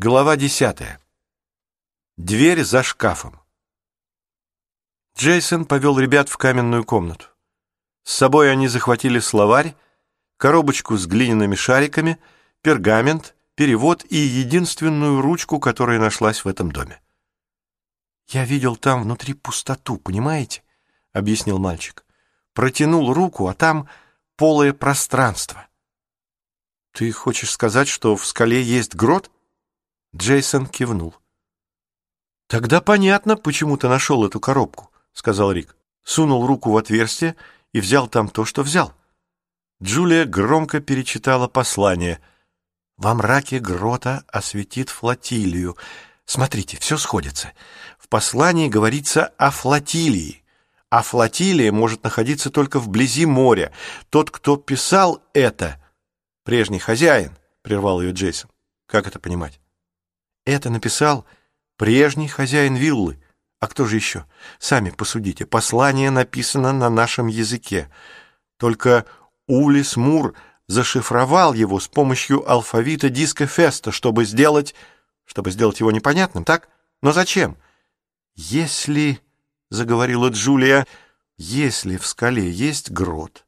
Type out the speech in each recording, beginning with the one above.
Глава десятая. Дверь за шкафом. Джейсон повел ребят в каменную комнату. С собой они захватили словарь, коробочку с глиняными шариками, пергамент, перевод и единственную ручку, которая нашлась в этом доме. «Я видел там внутри пустоту, понимаете?» — объяснил мальчик. «Протянул руку, а там полое пространство». «Ты хочешь сказать, что в скале есть грот?» Джейсон кивнул. «Тогда понятно, почему ты нашел эту коробку», — сказал Рик. Сунул руку в отверстие и взял там то, что взял. Джулия громко перечитала послание. «Во мраке грота осветит флотилию. Смотрите, все сходится. В послании говорится о флотилии. А флотилия может находиться только вблизи моря. Тот, кто писал это, прежний хозяин, — прервал ее Джейсон. Как это понимать? Это написал прежний хозяин виллы. А кто же еще? Сами посудите. Послание написано на нашем языке. Только Улис Мур зашифровал его с помощью алфавита диска Феста, чтобы сделать... чтобы сделать его непонятным, так? Но зачем? Если, — заговорила Джулия, — если в скале есть грот,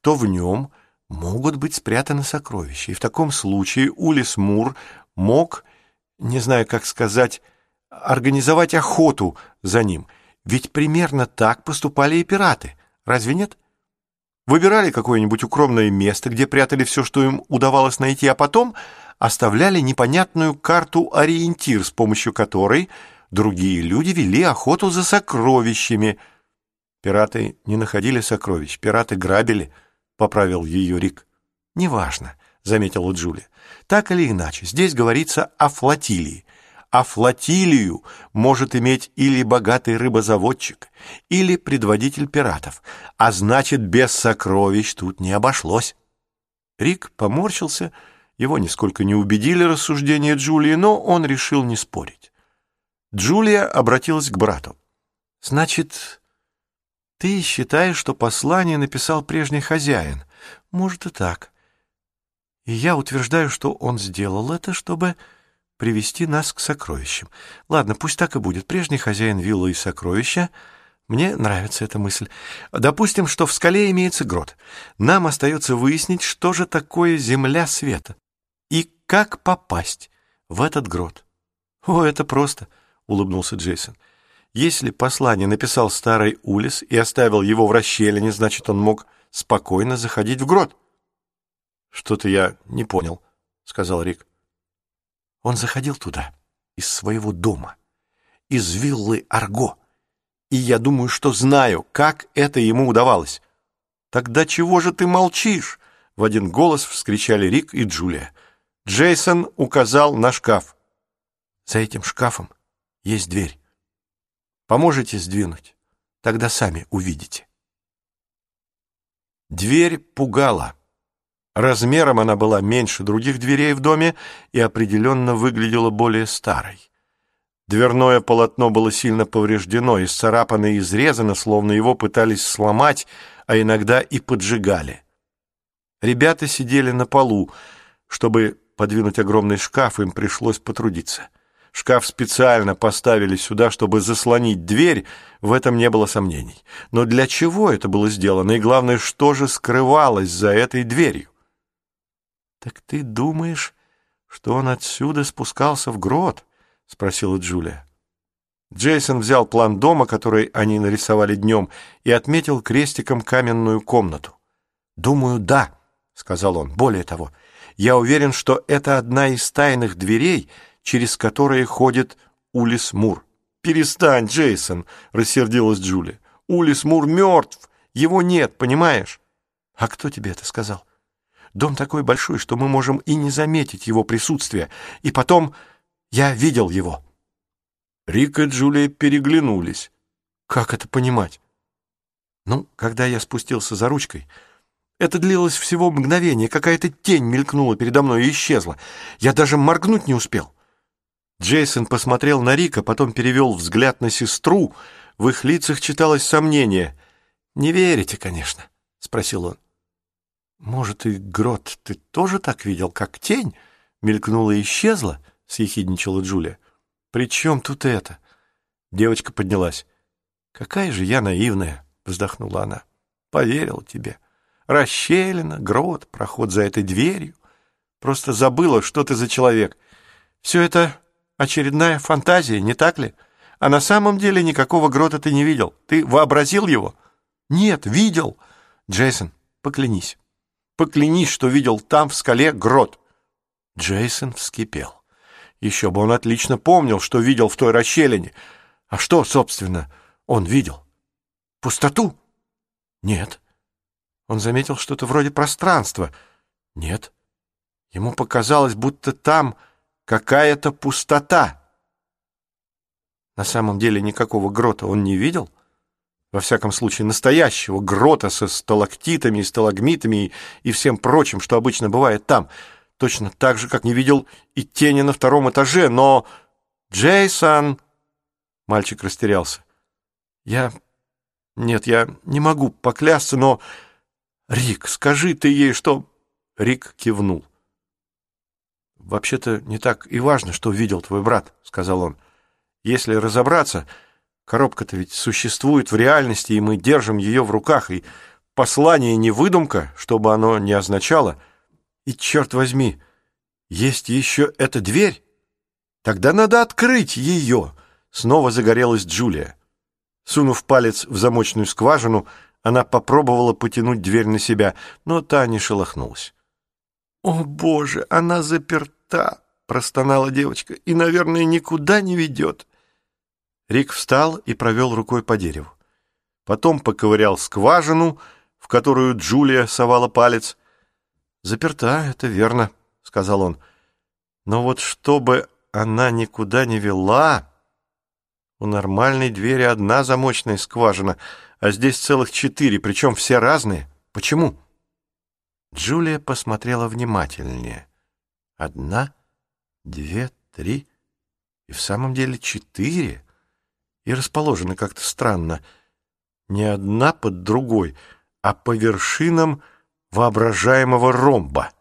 то в нем могут быть спрятаны сокровища, и в таком случае Улис Мур мог не знаю, как сказать, организовать охоту за ним. Ведь примерно так поступали и пираты. Разве нет? Выбирали какое-нибудь укромное место, где прятали все, что им удавалось найти, а потом оставляли непонятную карту-ориентир, с помощью которой другие люди вели охоту за сокровищами. Пираты не находили сокровищ, пираты грабили, — поправил ее Рик. Неважно заметила Джулия. Так или иначе, здесь говорится о флотилии. А флотилию может иметь или богатый рыбозаводчик, или предводитель пиратов, а значит, без сокровищ тут не обошлось. Рик поморщился, его нисколько не убедили рассуждения Джулии, но он решил не спорить. Джулия обратилась к брату. «Значит, ты считаешь, что послание написал прежний хозяин? Может и так. И я утверждаю, что он сделал это, чтобы привести нас к сокровищам. Ладно, пусть так и будет. Прежний хозяин виллы и сокровища. Мне нравится эта мысль. Допустим, что в скале имеется грот. Нам остается выяснить, что же такое земля света и как попасть в этот грот. О, это просто, улыбнулся Джейсон. Если послание написал старый Улис и оставил его в расщелине, значит, он мог спокойно заходить в грот. «Что-то я не понял», — сказал Рик. Он заходил туда из своего дома, из виллы Арго, и я думаю, что знаю, как это ему удавалось. «Тогда чего же ты молчишь?» — в один голос вскричали Рик и Джулия. Джейсон указал на шкаф. «За этим шкафом есть дверь. Поможете сдвинуть? Тогда сами увидите». Дверь пугала. Размером она была меньше других дверей в доме и определенно выглядела более старой. Дверное полотно было сильно повреждено, исцарапано и изрезано, словно его пытались сломать, а иногда и поджигали. Ребята сидели на полу. Чтобы подвинуть огромный шкаф, им пришлось потрудиться. Шкаф специально поставили сюда, чтобы заслонить дверь, в этом не было сомнений. Но для чего это было сделано, и главное, что же скрывалось за этой дверью? «Так ты думаешь, что он отсюда спускался в грот?» — спросила Джулия. Джейсон взял план дома, который они нарисовали днем, и отметил крестиком каменную комнату. «Думаю, да», — сказал он. «Более того, я уверен, что это одна из тайных дверей, через которые ходит Улис Мур». «Перестань, Джейсон!» — рассердилась Джулия. «Улис Мур мертв! Его нет, понимаешь?» «А кто тебе это сказал?» Дом такой большой, что мы можем и не заметить его присутствия. И потом я видел его». Рик и Джулия переглянулись. «Как это понимать?» «Ну, когда я спустился за ручкой...» Это длилось всего мгновение, какая-то тень мелькнула передо мной и исчезла. Я даже моргнуть не успел. Джейсон посмотрел на Рика, потом перевел взгляд на сестру. В их лицах читалось сомнение. «Не верите, конечно?» — спросил он. «Может, и грот ты тоже так видел, как тень?» Мелькнула и исчезла? — съехидничала Джулия. «При чем тут это?» Девочка поднялась. «Какая же я наивная!» — вздохнула она. «Поверила тебе. Расщелина, грот, проход за этой дверью. Просто забыла, что ты за человек. Все это очередная фантазия, не так ли? А на самом деле никакого грота ты не видел. Ты вообразил его?» «Нет, видел!» «Джейсон, поклянись. Поклянись, что видел там, в скале, грот». Джейсон вскипел. Еще бы он отлично помнил, что видел в той расщелине. А что, собственно, он видел? Пустоту? Нет. Он заметил что-то вроде пространства. Нет. Ему показалось, будто там какая-то пустота. На самом деле никакого грота он не видел. Во всяком случае, настоящего грота со сталактитами, сталагмитами и, всем прочим, что обычно бывает там — точно так же, как не видел и тени на втором этаже, но... «Джейсон!» Мальчик растерялся. «Я... Нет, я не могу поклясться, но... Рик, скажи ты ей, что...» Рик кивнул. «Вообще-то не так и важно, что видел твой брат», — сказал он. «Если разобраться, коробка-то ведь существует в реальности, и мы держим ее в руках, и послание не выдумка, чтобы оно не означало...» И, черт возьми, есть еще эта дверь? Тогда надо открыть ее!» Снова загорелась Джулия. Сунув палец в замочную скважину, она попробовала потянуть дверь на себя, но та не шелохнулась. «О, Боже, она заперта!» — простонала девочка. «И, наверное, никуда не ведет». Рик встал и провел рукой по дереву. Потом поковырял скважину, в которую Джулия совала палец, «Заперта, это верно», — сказал он. «Но вот чтобы она никуда не вела...» У нормальной двери одна замочная скважина, а здесь целых четыре, причем все разные. Почему? Джулия посмотрела внимательнее. Одна, две, три и в самом деле четыре. И расположены как-то странно. Не одна под другой, а по вершинам воображаемого ромба.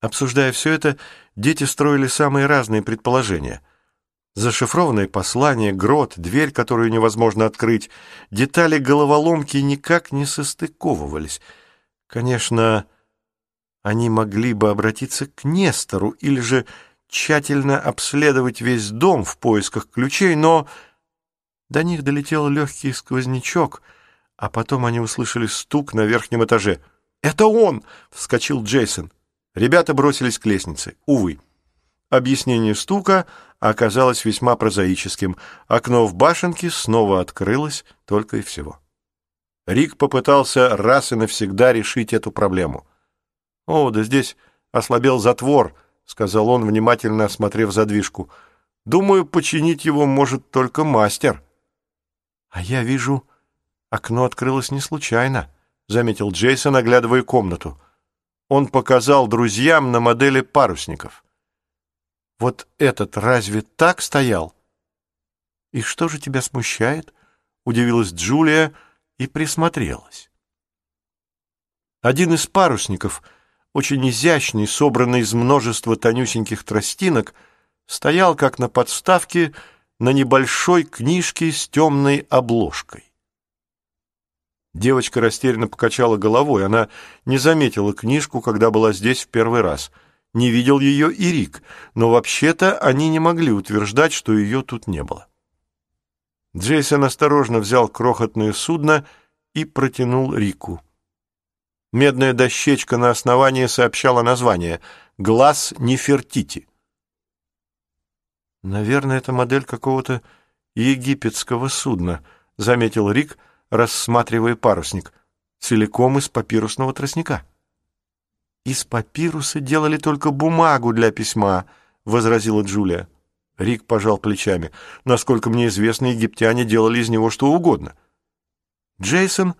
Обсуждая все это, дети строили самые разные предположения. Зашифрованные послания, грот, дверь, которую невозможно открыть, детали головоломки никак не состыковывались. Конечно, они могли бы обратиться к Нестору или же тщательно обследовать весь дом в поисках ключей, но до них долетел легкий сквознячок — а потом они услышали стук на верхнем этаже. «Это он!» — вскочил Джейсон. Ребята бросились к лестнице. Увы. Объяснение стука оказалось весьма прозаическим. Окно в башенке снова открылось, только и всего. Рик попытался раз и навсегда решить эту проблему. «О, да здесь ослабел затвор», — сказал он, внимательно осмотрев задвижку. «Думаю, починить его может только мастер». «А я вижу...» «Окно открылось не случайно», — заметил Джейсон, оглядывая комнату. Он показал друзьям на модели парусников. «Вот этот разве так стоял?» «И что же тебя смущает?» — удивилась Джулия и присмотрелась. Один из парусников, очень изящный, собранный из множества тонюсеньких тростинок, стоял, как на подставке, на небольшой книжке с темной обложкой. Девочка растерянно покачала головой. Она не заметила книжку, когда была здесь в первый раз. Не видел ее и Рик, но вообще-то они не могли утверждать, что ее тут не было. Джейсон осторожно взял крохотное судно и протянул Рику. Медная дощечка на основании сообщала название «Глаз Нефертити». «Наверное, это модель какого-то египетского судна», — заметил Рик, — рассматривая парусник, целиком из папирусного тростника. «Из папируса делали только бумагу для письма», — возразила Джулия. Рик пожал плечами. «Насколько мне известно, египтяне делали из него что угодно». Джейсон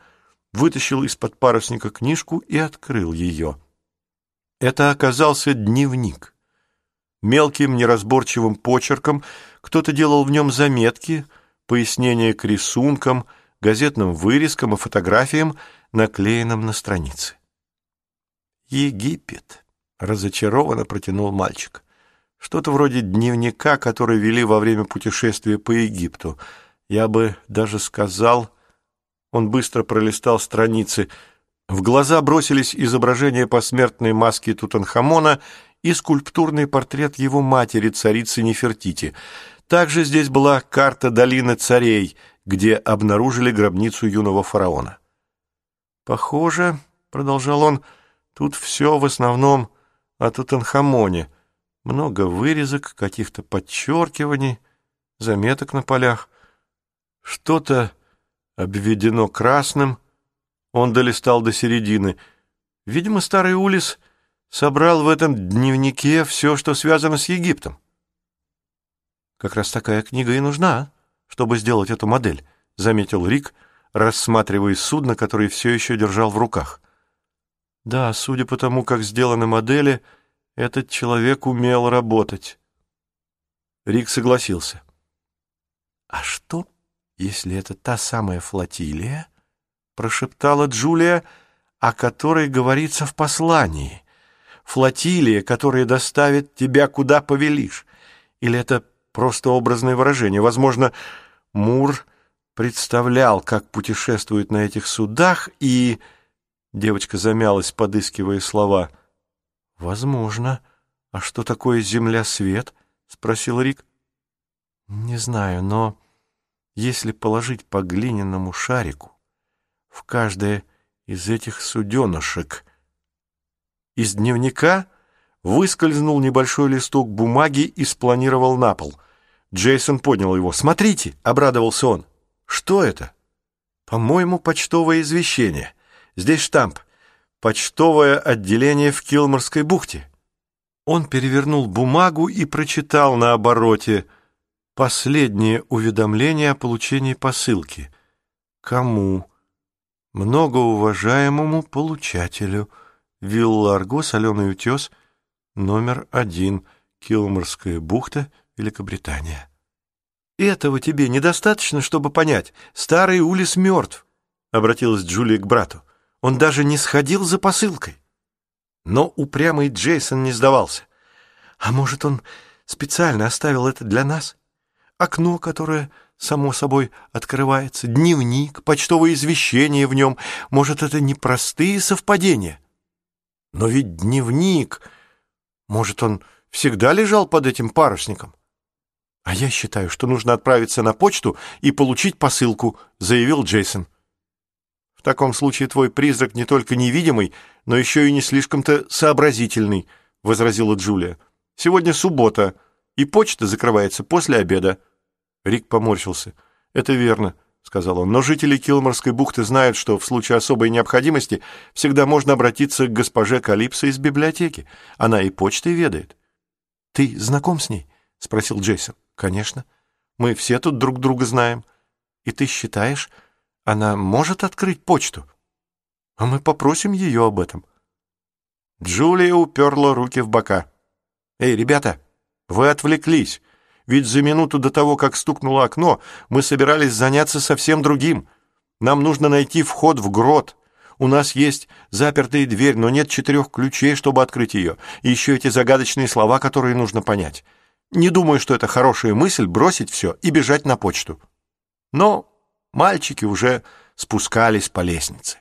вытащил из-под парусника книжку и открыл ее. Это оказался дневник. Мелким неразборчивым почерком кто-то делал в нем заметки, пояснения к рисункам — газетным вырезкам и фотографиям, наклеенным на странице. «Египет», — разочарованно протянул мальчик. Что-то вроде дневника, который вели во время путешествия по Египту. Я бы даже сказал... Он быстро пролистал страницы. В глаза бросились изображения посмертной маски Тутанхамона и скульптурный портрет его матери, царицы Нефертити. Также здесь была карта долины царей, где обнаружили гробницу юного фараона. «Похоже, — продолжал он, — тут все в основном о Тутанхамоне. Много вырезок, каких-то подчеркиваний, заметок на полях. Что-то обведено красным. Он долистал до середины. Видимо, старый Улис собрал в этом дневнике все, что связано с Египтом. Как раз такая книга и нужна, чтобы сделать эту модель, заметил Рик, рассматривая судно, которое все еще держал в руках. Да, судя по тому, как сделаны модели, этот человек умел работать. Рик согласился. А что если это та самая флотилия, прошептала Джулия, о которой говорится в послании. Флотилия, которая доставит тебя куда повелишь. Или это просто образное выражение? Возможно, Мур представлял, как путешествует на этих судах, и... Девочка замялась, подыскивая слова. «Возможно. А что такое земля-свет?» — спросил Рик. «Не знаю, но...» если положить по глиняному шарику в каждое из этих суденышек. Из дневника выскользнул небольшой листок бумаги и спланировал на пол. Джейсон поднял его. «Смотрите!» — обрадовался он. «Что это?» «По-моему, почтовое извещение. Здесь штамп. Почтовое отделение в Килморской бухте». Он перевернул бумагу и прочитал на обороте — Последнее уведомление о получении посылки. Кому? Многоуважаемому получателю. Вилла Арго, Соленый утес, номер один, Килморская бухта, Великобритания. «Этого тебе недостаточно, чтобы понять. Старый Улис мертв», — обратилась Джулия к брату. «Он даже не сходил за посылкой». Но упрямый Джейсон не сдавался. «А может, он специально оставил это для нас?» Окно, которое, само собой, открывается, дневник, почтовое извещение в нем. Может, это не простые совпадения? Но ведь дневник... Может, он всегда лежал под этим парусником? А я считаю, что нужно отправиться на почту и получить посылку, заявил Джейсон. В таком случае твой призрак не только невидимый, но еще и не слишком-то сообразительный, возразила Джулия. Сегодня суббота, и почта закрывается после обеда. Рик поморщился. «Это верно», — сказал он, «но жители Килморской бухты знают, что в случае особой необходимости всегда можно обратиться к госпоже Калипсо из библиотеки. Она и почтой ведает». «Ты знаком с ней?» — спросил Джейсон. «Конечно. Мы все тут друг друга знаем. И ты считаешь, она может открыть почту? А мы попросим ее об этом». Джулия уперла руки в бока. «Эй, ребята, вы отвлеклись. Ведь за минуту до того, как стукнуло окно, мы собирались заняться совсем другим. Нам нужно найти вход в грот. У нас есть запертая дверь, но нет четырех ключей, чтобы открыть ее. И еще эти загадочные слова, которые нужно понять. Не думаю, что это хорошая мысль бросить все и бежать на почту. Но мальчики уже спускались по лестнице.